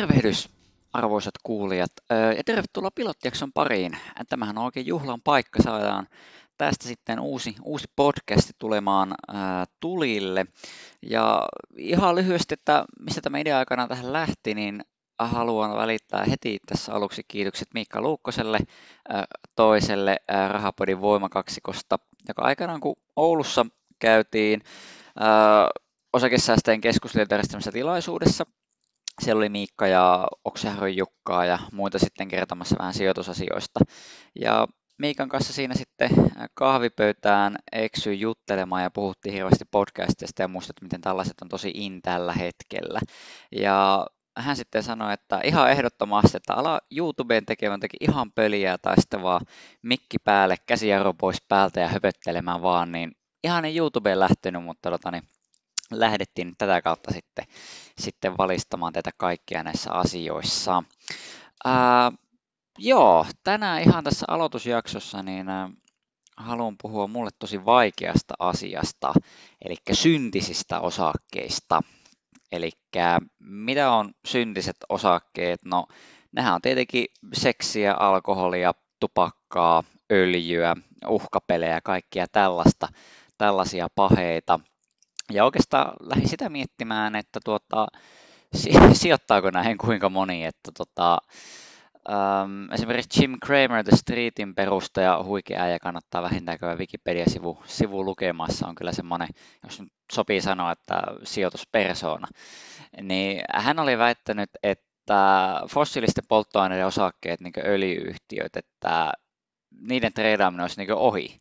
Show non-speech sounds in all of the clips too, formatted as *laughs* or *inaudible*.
Tervehdys arvoisat kuulijat ja tervetuloa pilottijakson pariin. Tämähän on oikein juhlan paikka, saadaan tästä sitten uusi, uusi podcasti tulemaan ää, tulille. Ja ihan lyhyesti, että mistä tämä idea aikana tähän lähti, niin haluan välittää heti tässä aluksi kiitokset Miikka Luukkoselle, toiselle Rahapodin voimakaksikosta, joka aikanaan kun Oulussa käytiin osakesäästäjien keskusliiton tilaisuudessa, siellä oli Miikka ja Okseharjon Jukkaa ja muita sitten kertomassa vähän sijoitusasioista. Ja Miikan kanssa siinä sitten kahvipöytään eksyi juttelemaan ja puhuttiin hirveästi podcastista ja muistat, miten tällaiset on tosi in tällä hetkellä. Ja hän sitten sanoi, että ihan ehdottomasti, että ala YouTubeen tekemään teki ihan pöliä tai sitten vaan mikki päälle, käsijarro pois päältä ja höpöttelemään vaan, niin ihan ei YouTubeen lähtenyt, mutta tota, niin lähdettiin tätä kautta sitten, sitten valistamaan tätä kaikkia näissä asioissa. Ää, joo, tänään ihan tässä aloitusjaksossa niin ää, haluan puhua mulle tosi vaikeasta asiasta, eli syntisistä osakkeista. Eli mitä on syntiset osakkeet? No, nehän on tietenkin seksiä, alkoholia, tupakkaa, öljyä, uhkapelejä, kaikkia tällaista, tällaisia paheita. Ja oikeastaan lähdin sitä miettimään, että tuota, *laughs* sijoittaako näihin kuinka moni, että tota, Um, esimerkiksi Jim Cramer, The Streetin perustaja, huikea ja kannattaa vähintään käydä Wikipedia-sivu sivu lukemassa, on kyllä semmoinen, jos nyt sopii sanoa, että sijoituspersona. Niin hän oli väittänyt, että fossiilisten polttoaineiden osakkeet, niin öljyyhtiöt, että niiden treidaaminen olisi niin ohi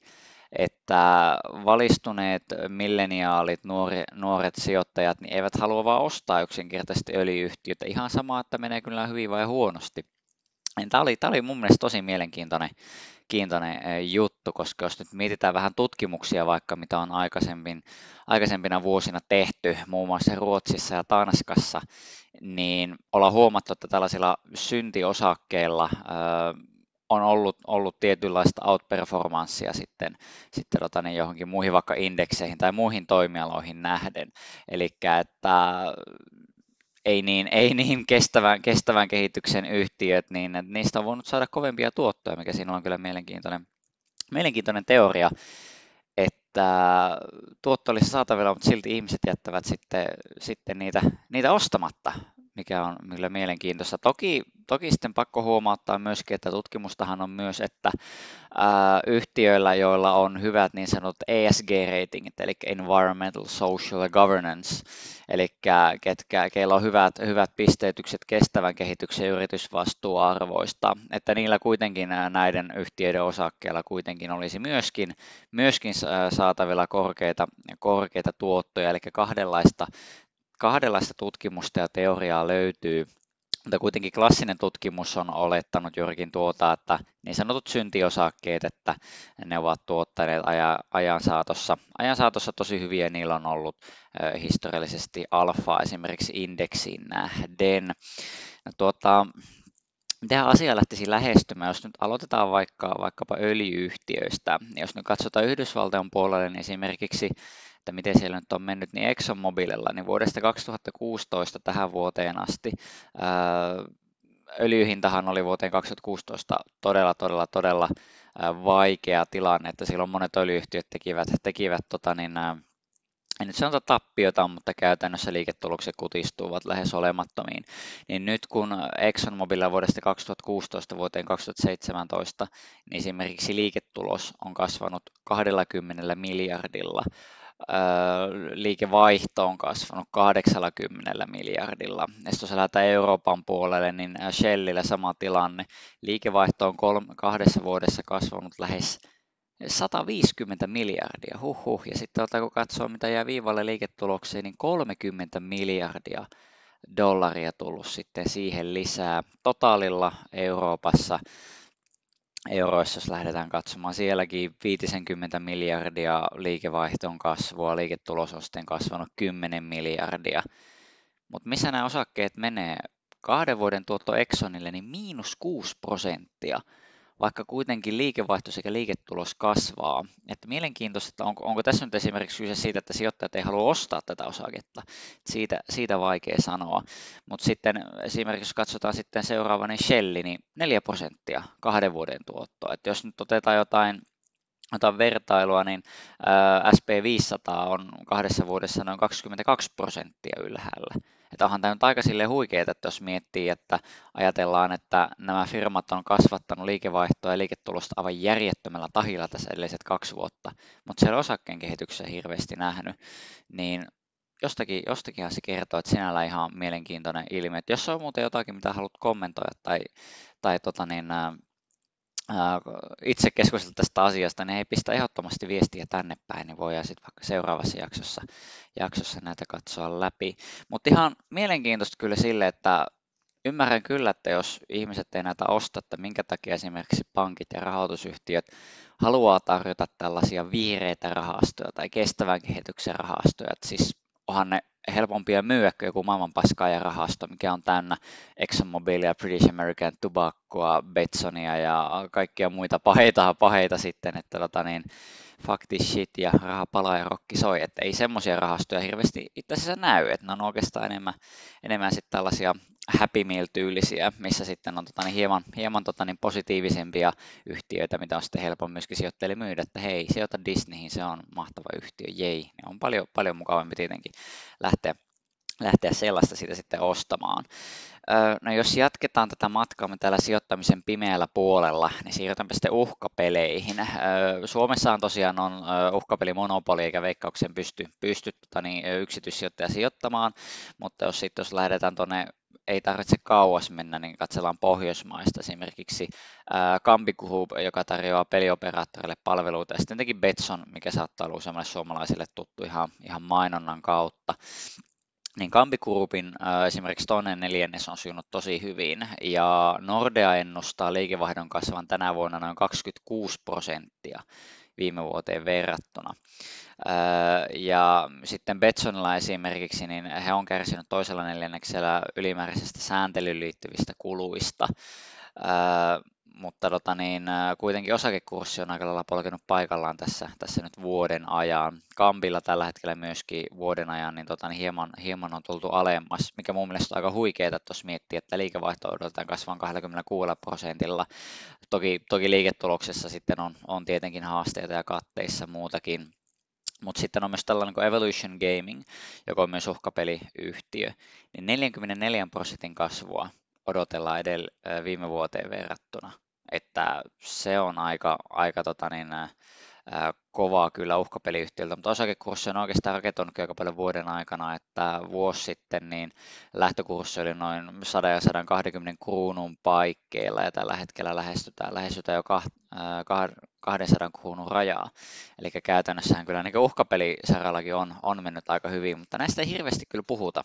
että valistuneet milleniaalit, nuori, nuoret sijoittajat, niin eivät halua vaan ostaa yksinkertaisesti öljyyhtiötä. Ihan sama, että menee kyllä hyvin vai huonosti. Niin tämä oli, tämä oli mun mielestä tosi mielenkiintoinen kiintoinen juttu, koska jos nyt mietitään vähän tutkimuksia vaikka, mitä on aikaisempin, aikaisempina vuosina tehty, muun muassa Ruotsissa ja Tanskassa, niin ollaan huomattu, että tällaisilla syntiosakkeilla on ollut, ollut tietynlaista outperformanssia sitten, sitten tota, niin johonkin muihin vaikka indekseihin tai muihin toimialoihin nähden. Eli että ei niin, ei niin kestävän, kestävän kehityksen yhtiöt, niin niistä on voinut saada kovempia tuottoja, mikä siinä on kyllä mielenkiintoinen, mielenkiintoinen teoria, että tuotto olisi saatavilla, mutta silti ihmiset jättävät sitten, sitten niitä, niitä ostamatta, mikä on kyllä mielenkiintoista. Toki, toki sitten pakko huomauttaa myöskin, että tutkimustahan on myös, että ää, yhtiöillä, joilla on hyvät niin sanotut ESG-ratingit, eli Environmental, Social Governance, eli ketkä, keillä on hyvät, hyvät pisteytykset kestävän kehityksen yritysvastuuarvoista, että niillä kuitenkin näiden yhtiöiden osakkeilla kuitenkin olisi myöskin, myöskin saatavilla korkeita, korkeita tuottoja, eli kahdenlaista kahdenlaista tutkimusta ja teoriaa löytyy, mutta kuitenkin klassinen tutkimus on olettanut juurikin tuota, että niin sanotut syntiosakkeet, että ne ovat tuottaneet ajan saatossa, ajan saatossa tosi hyviä, niillä on ollut historiallisesti alfaa esimerkiksi indeksiin nähden. No, tuota, miten asia lähtisi lähestymään, jos nyt aloitetaan vaikka, vaikkapa öljyyhtiöistä, niin jos nyt katsotaan Yhdysvaltain puolelle, niin esimerkiksi että miten siellä nyt on mennyt, niin ExxonMobililla niin vuodesta 2016 tähän vuoteen asti öljyhintahan oli vuoteen 2016 todella, todella, todella vaikea tilanne, että silloin monet öljyyhtiöt tekivät, tekivät tota niin, en nyt sanota tappiota, mutta käytännössä liiketulokset kutistuvat lähes olemattomiin. Niin nyt kun ExxonMobil vuodesta 2016 vuoteen 2017, niin esimerkiksi liiketulos on kasvanut 20 miljardilla liikevaihto on kasvanut 80 miljardilla. Ja jos lähdetään Euroopan puolelle, niin Shellillä sama tilanne. Liikevaihto on kolme, kahdessa vuodessa kasvanut lähes 150 miljardia, huhhuh. Ja sitten kun katsoo, mitä jää viivalle liiketulokseen, niin 30 miljardia dollaria tullut sitten siihen lisää. Totaalilla Euroopassa euroissa, jos lähdetään katsomaan, sielläkin 50 miljardia liikevaihton kasvua, liiketulos on sitten kasvanut 10 miljardia. Mutta missä nämä osakkeet menee? Kahden vuoden tuotto Exxonille, niin miinus 6 prosenttia. Vaikka kuitenkin liikevaihto sekä liiketulos kasvaa. Että mielenkiintoista, että onko, onko tässä nyt esimerkiksi kyse siitä, että sijoittajat ei halua ostaa tätä osaketta. Siitä, siitä vaikea sanoa. Mutta sitten esimerkiksi jos katsotaan sitten seuraava, niin Shell, niin 4 prosenttia kahden vuoden tuottoa. Että jos nyt otetaan jotain otan vertailua, niin SP500 on kahdessa vuodessa noin 22 prosenttia ylhäällä. Että onhan tämä nyt aika sille huikeeta, että jos miettii, että ajatellaan, että nämä firmat on kasvattanut liikevaihtoa ja liiketulosta aivan järjettömällä tahilla tässä edelliset kaksi vuotta, mutta siellä osakkeen kehityksessä hirveästi nähnyt, niin jostakin, jostakinhan se kertoo, että sinällä ihan mielenkiintoinen ilmiö. Että jos on muuten jotakin, mitä haluat kommentoida tai, tai tota niin, itse keskustella tästä asiasta, niin ei pistä ehdottomasti viestiä tänne päin, niin voidaan sitten vaikka seuraavassa jaksossa, jaksossa näitä katsoa läpi. Mutta ihan mielenkiintoista kyllä sille, että ymmärrän kyllä, että jos ihmiset ei näitä osta, että minkä takia esimerkiksi pankit ja rahoitusyhtiöt haluaa tarjota tällaisia vihreitä rahastoja tai kestävän kehityksen rahastoja. Että siis onhan ne helpompia myyä kuin joku maailman rahasto, mikä on täynnä ExxonMobilia, British American Tobaccoa, Betsonia ja kaikkia muita paheita, paheita sitten, että tota niin, fakti shit ja raha palaa ja rokki soi, että ei semmoisia rahastoja hirveästi itse asiassa näy, että ne on oikeastaan enemmän, enemmän sitten tällaisia Happy Meal-tyylisiä, missä sitten on tota, niin hieman, hieman tota, niin positiivisempia yhtiöitä, mitä on sitten helpompi myöskin sijoittajille myydä, että hei, sijoita Disneyhin, se on mahtava yhtiö, jei. Niin on paljon, paljon mukavampi tietenkin lähteä, lähteä sellaista siitä sitten ostamaan. No jos jatketaan tätä matkaa täällä sijoittamisen pimeällä puolella, niin siirrytäänpä sitten uhkapeleihin. Suomessahan tosiaan on uhkapelimonopoli, eikä veikkauksen pysty, pysty tota niin, yksityissijoittaja sijoittamaan, mutta jos sitten jos lähdetään tuonne ei tarvitse kauas mennä, niin katsellaan Pohjoismaista esimerkiksi Kampikuhu, joka tarjoaa pelioperaattoreille palveluita, ja sitten tietenkin Betson, mikä saattaa olla useammalle suomalaisille tuttu ihan, ihan mainonnan kautta. Niin Kampikurupin esimerkiksi toinen neljännes on sujunut tosi hyvin ja Nordea ennustaa liikevaihdon kasvavan tänä vuonna noin 26 prosenttia viime vuoteen verrattuna. Ja sitten Betsonilla esimerkiksi, niin he on kärsinyt toisella neljänneksellä ylimääräisestä sääntelyyn liittyvistä kuluista mutta tota niin, kuitenkin osakekurssi on aika lailla polkenut paikallaan tässä, tässä nyt vuoden ajan. Kampilla tällä hetkellä myöskin vuoden ajan niin tota, niin hieman, hieman on tultu alemmas, mikä mun mielestä on aika huikeaa, että jos miettii, että liikevaihto odotetaan kasvavan 26 prosentilla. Toki, toki liiketuloksessa sitten on, on tietenkin haasteita ja katteissa muutakin. Mutta sitten on myös tällainen kuin Evolution Gaming, joka on myös uhkapeliyhtiö, niin 44 prosentin kasvua odotellaan edellä viime vuoteen verrattuna että se on aika, aika tota niin, kovaa kyllä uhkapeliyhtiöltä, mutta osakekurssi on oikeastaan rakentunut aika paljon vuoden aikana, että vuosi sitten niin lähtökurssi oli noin 100 ja 120 kruunun paikkeilla ja tällä hetkellä lähestytään, lähestytään jo 200 kruunun rajaa. Eli käytännössähän kyllä niin uhkapelisarallakin on, on mennyt aika hyvin, mutta näistä ei hirveästi kyllä puhuta.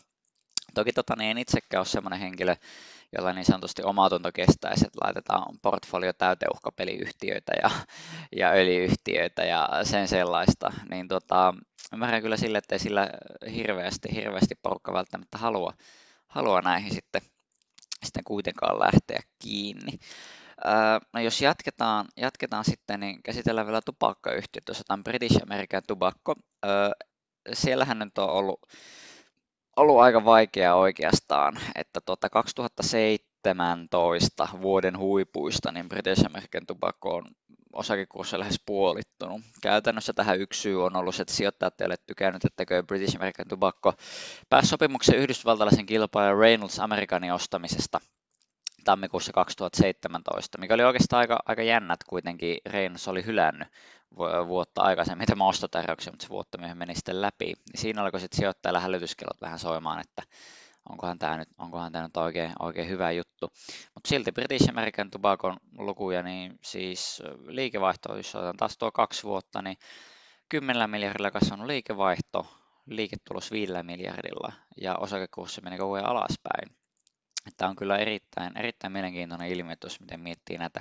Toki tota, niin en itsekään ole sellainen henkilö, jolla niin sanotusti omatunto kestäisi, että laitetaan portfolio täyteuhkapeliyhtiöitä ja, *laughs* ja öljyyhtiöitä ja sen sellaista, niin tota, ymmärrän kyllä sille, että ei sillä hirveästi, hirveästi porukka välttämättä halua, halua näihin sitten, sitten kuitenkaan lähteä kiinni. No jos jatketaan, jatketaan sitten, niin käsitellään vielä tupakkayhtiöt. Jos otetaan British American Tobacco, siellähän nyt on ollut ollut aika vaikea oikeastaan, että tuota 2017 vuoden huipuista, niin British American Tobacco on osakekurssi lähes puolittunut. Käytännössä tähän yksi syy on ollut, että sijoittajat eivät ole tykännyt, että British American Tobacco pääsi sopimuksen yhdysvaltalaisen kilpailijan Reynolds Americanin ostamisesta tammikuussa 2017, mikä oli oikeastaan aika, aika jännät kuitenkin. Reynolds oli hylännyt vuotta aikaisemmin tämä ostotarjouksia, mutta se vuotta myöhemmin meni sitten läpi. Niin siinä alkoi sitten sijoittajilla hälytyskellot vähän soimaan, että onkohan tämä nyt, onkohan tämä nyt oikein, oikein hyvä juttu. Mutta silti British American Tobacco lukuja, niin siis liikevaihto, jos otetaan taas tuo kaksi vuotta, niin 10 miljardilla kasvanut liikevaihto, liiketulos 5 miljardilla ja osakekurssi meni koko ajan alaspäin. Tämä on kyllä erittäin, erittäin mielenkiintoinen ilmiö, jos miten miettii näitä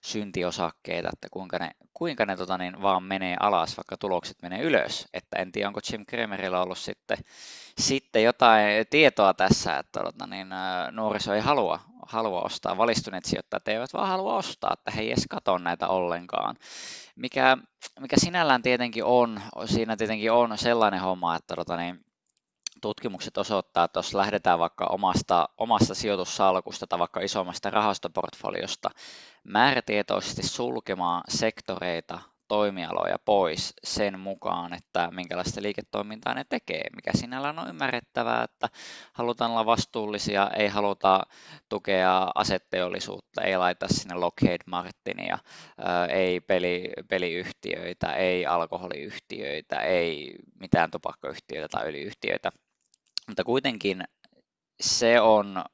syntiosakkeita, että kuinka ne, kuinka ne tota niin, vaan menee alas, vaikka tulokset menee ylös. Että en tiedä, onko Jim Cramerilla ollut sitten, sitten jotain tietoa tässä, että tota niin, nuoriso ei halua, halua ostaa. Valistuneet sijoittajat eivät vaan halua ostaa, että he ei edes katso näitä ollenkaan. Mikä, mikä sinällään tietenkin on, siinä tietenkin on sellainen homma, että tota, niin, tutkimukset osoittaa, että jos lähdetään vaikka omasta, omasta sijoitussalkusta tai vaikka isommasta rahastoportfoliosta määrätietoisesti sulkemaan sektoreita toimialoja pois sen mukaan, että minkälaista liiketoimintaa ne tekee, mikä sinällään on ymmärrettävää, että halutaan olla vastuullisia, ei haluta tukea asetteollisuutta, ei laita sinne Lockheed Martinia, ei peli, peliyhtiöitä, ei alkoholiyhtiöitä, ei mitään tupakkayhtiöitä tai yliyhtiöitä, mutta kuitenkin se on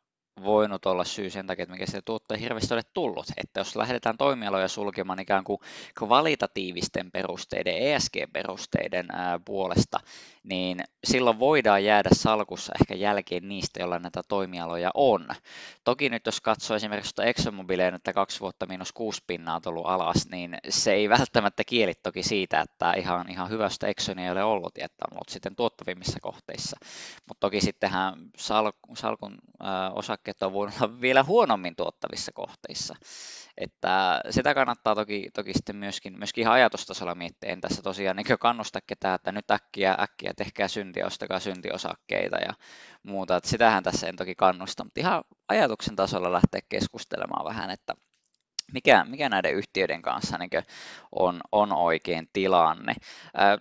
voinut olla syy sen takia, että mikä se tuotto ei hirveästi ole tullut. Että jos lähdetään toimialoja sulkemaan ikään kuin kvalitatiivisten perusteiden, ESG-perusteiden puolesta, niin silloin voidaan jäädä salkussa ehkä jälkeen niistä, joilla näitä toimialoja on. Toki nyt jos katsoo esimerkiksi ExxonMobileen, että kaksi vuotta miinus kuusi pinnaa on tullut alas, niin se ei välttämättä kieli toki siitä, että ihan, ihan hyvästä Exxonia ei ole ollut, että on ollut sitten tuottavimmissa kohteissa. Mutta toki sittenhän salkun, salkun äh, osakkeet on voinut olla vielä huonommin tuottavissa kohteissa. Että sitä kannattaa toki, toki sitten myöskin, myöskin ihan ajatustasolla miettiä. En tässä tosiaan niin kannusta ketään, että nyt äkkiä, äkkiä tehkää syntiä, ostakaa syntiosakkeita ja muuta. Että sitähän tässä en toki kannusta, mutta ihan ajatuksen tasolla lähteä keskustelemaan vähän, että mikä, mikä näiden yhtiöiden kanssa niin on, on oikein tilanne.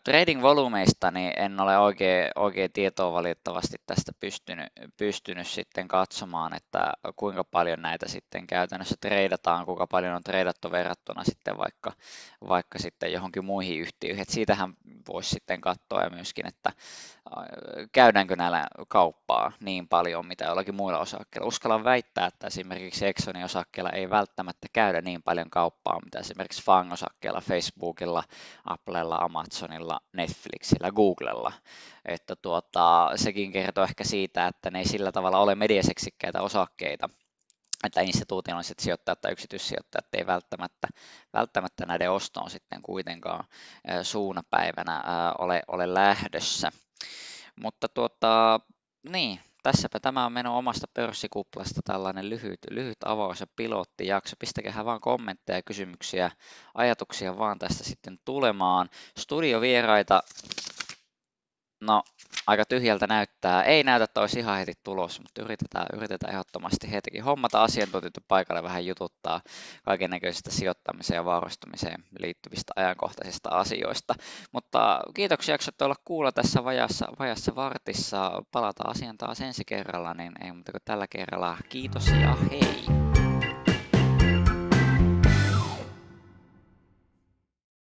Trading volumeista niin en ole oikein, oikein tietoa valitettavasti tästä pystynyt, pystynyt sitten katsomaan, että kuinka paljon näitä sitten käytännössä treidataan, kuinka paljon on treidattu verrattuna sitten vaikka, vaikka sitten johonkin muihin yhtiöihin. Et siitähän voisi sitten katsoa ja myöskin, että käydäänkö näillä kauppaa niin paljon, mitä jollakin muilla osakkeilla. Uskallan väittää, että esimerkiksi Exxonin osakkeilla ei välttämättä käydä niin paljon kauppaa, mitä esimerkiksi FANG-osakkeilla, Facebookilla, Applella, Amazonilla, Netflixillä, Googlella. Että tuota, sekin kertoo ehkä siitä, että ne ei sillä tavalla ole mediaseksikkäitä osakkeita, että instituutionaaliset sijoittajat tai yksityissijoittajat ei välttämättä, välttämättä näiden ostoon sitten kuitenkaan suunapäivänä ole, ole lähdössä. Mutta tuota, niin, tässäpä tämä on mennyt omasta pörssikuplasta tällainen lyhyt, lyhyt avaus- ja pilottijakso. Pistäkää vaan kommentteja, kysymyksiä, ajatuksia vaan tästä sitten tulemaan. Studiovieraita No, aika tyhjältä näyttää. Ei näytä, että olisi ihan heti tulos, mutta yritetään, yritetään ehdottomasti hetikin hommata asiantuntijat paikalle vähän jututtaa kaiken näköisistä sijoittamiseen ja varustumiseen liittyvistä ajankohtaisista asioista. Mutta kiitoksia, että olla kuulla tässä vajassa, vajassa vartissa. Palataan asian taas ensi kerralla, niin ei muuta kuin tällä kerralla. Kiitos ja hei!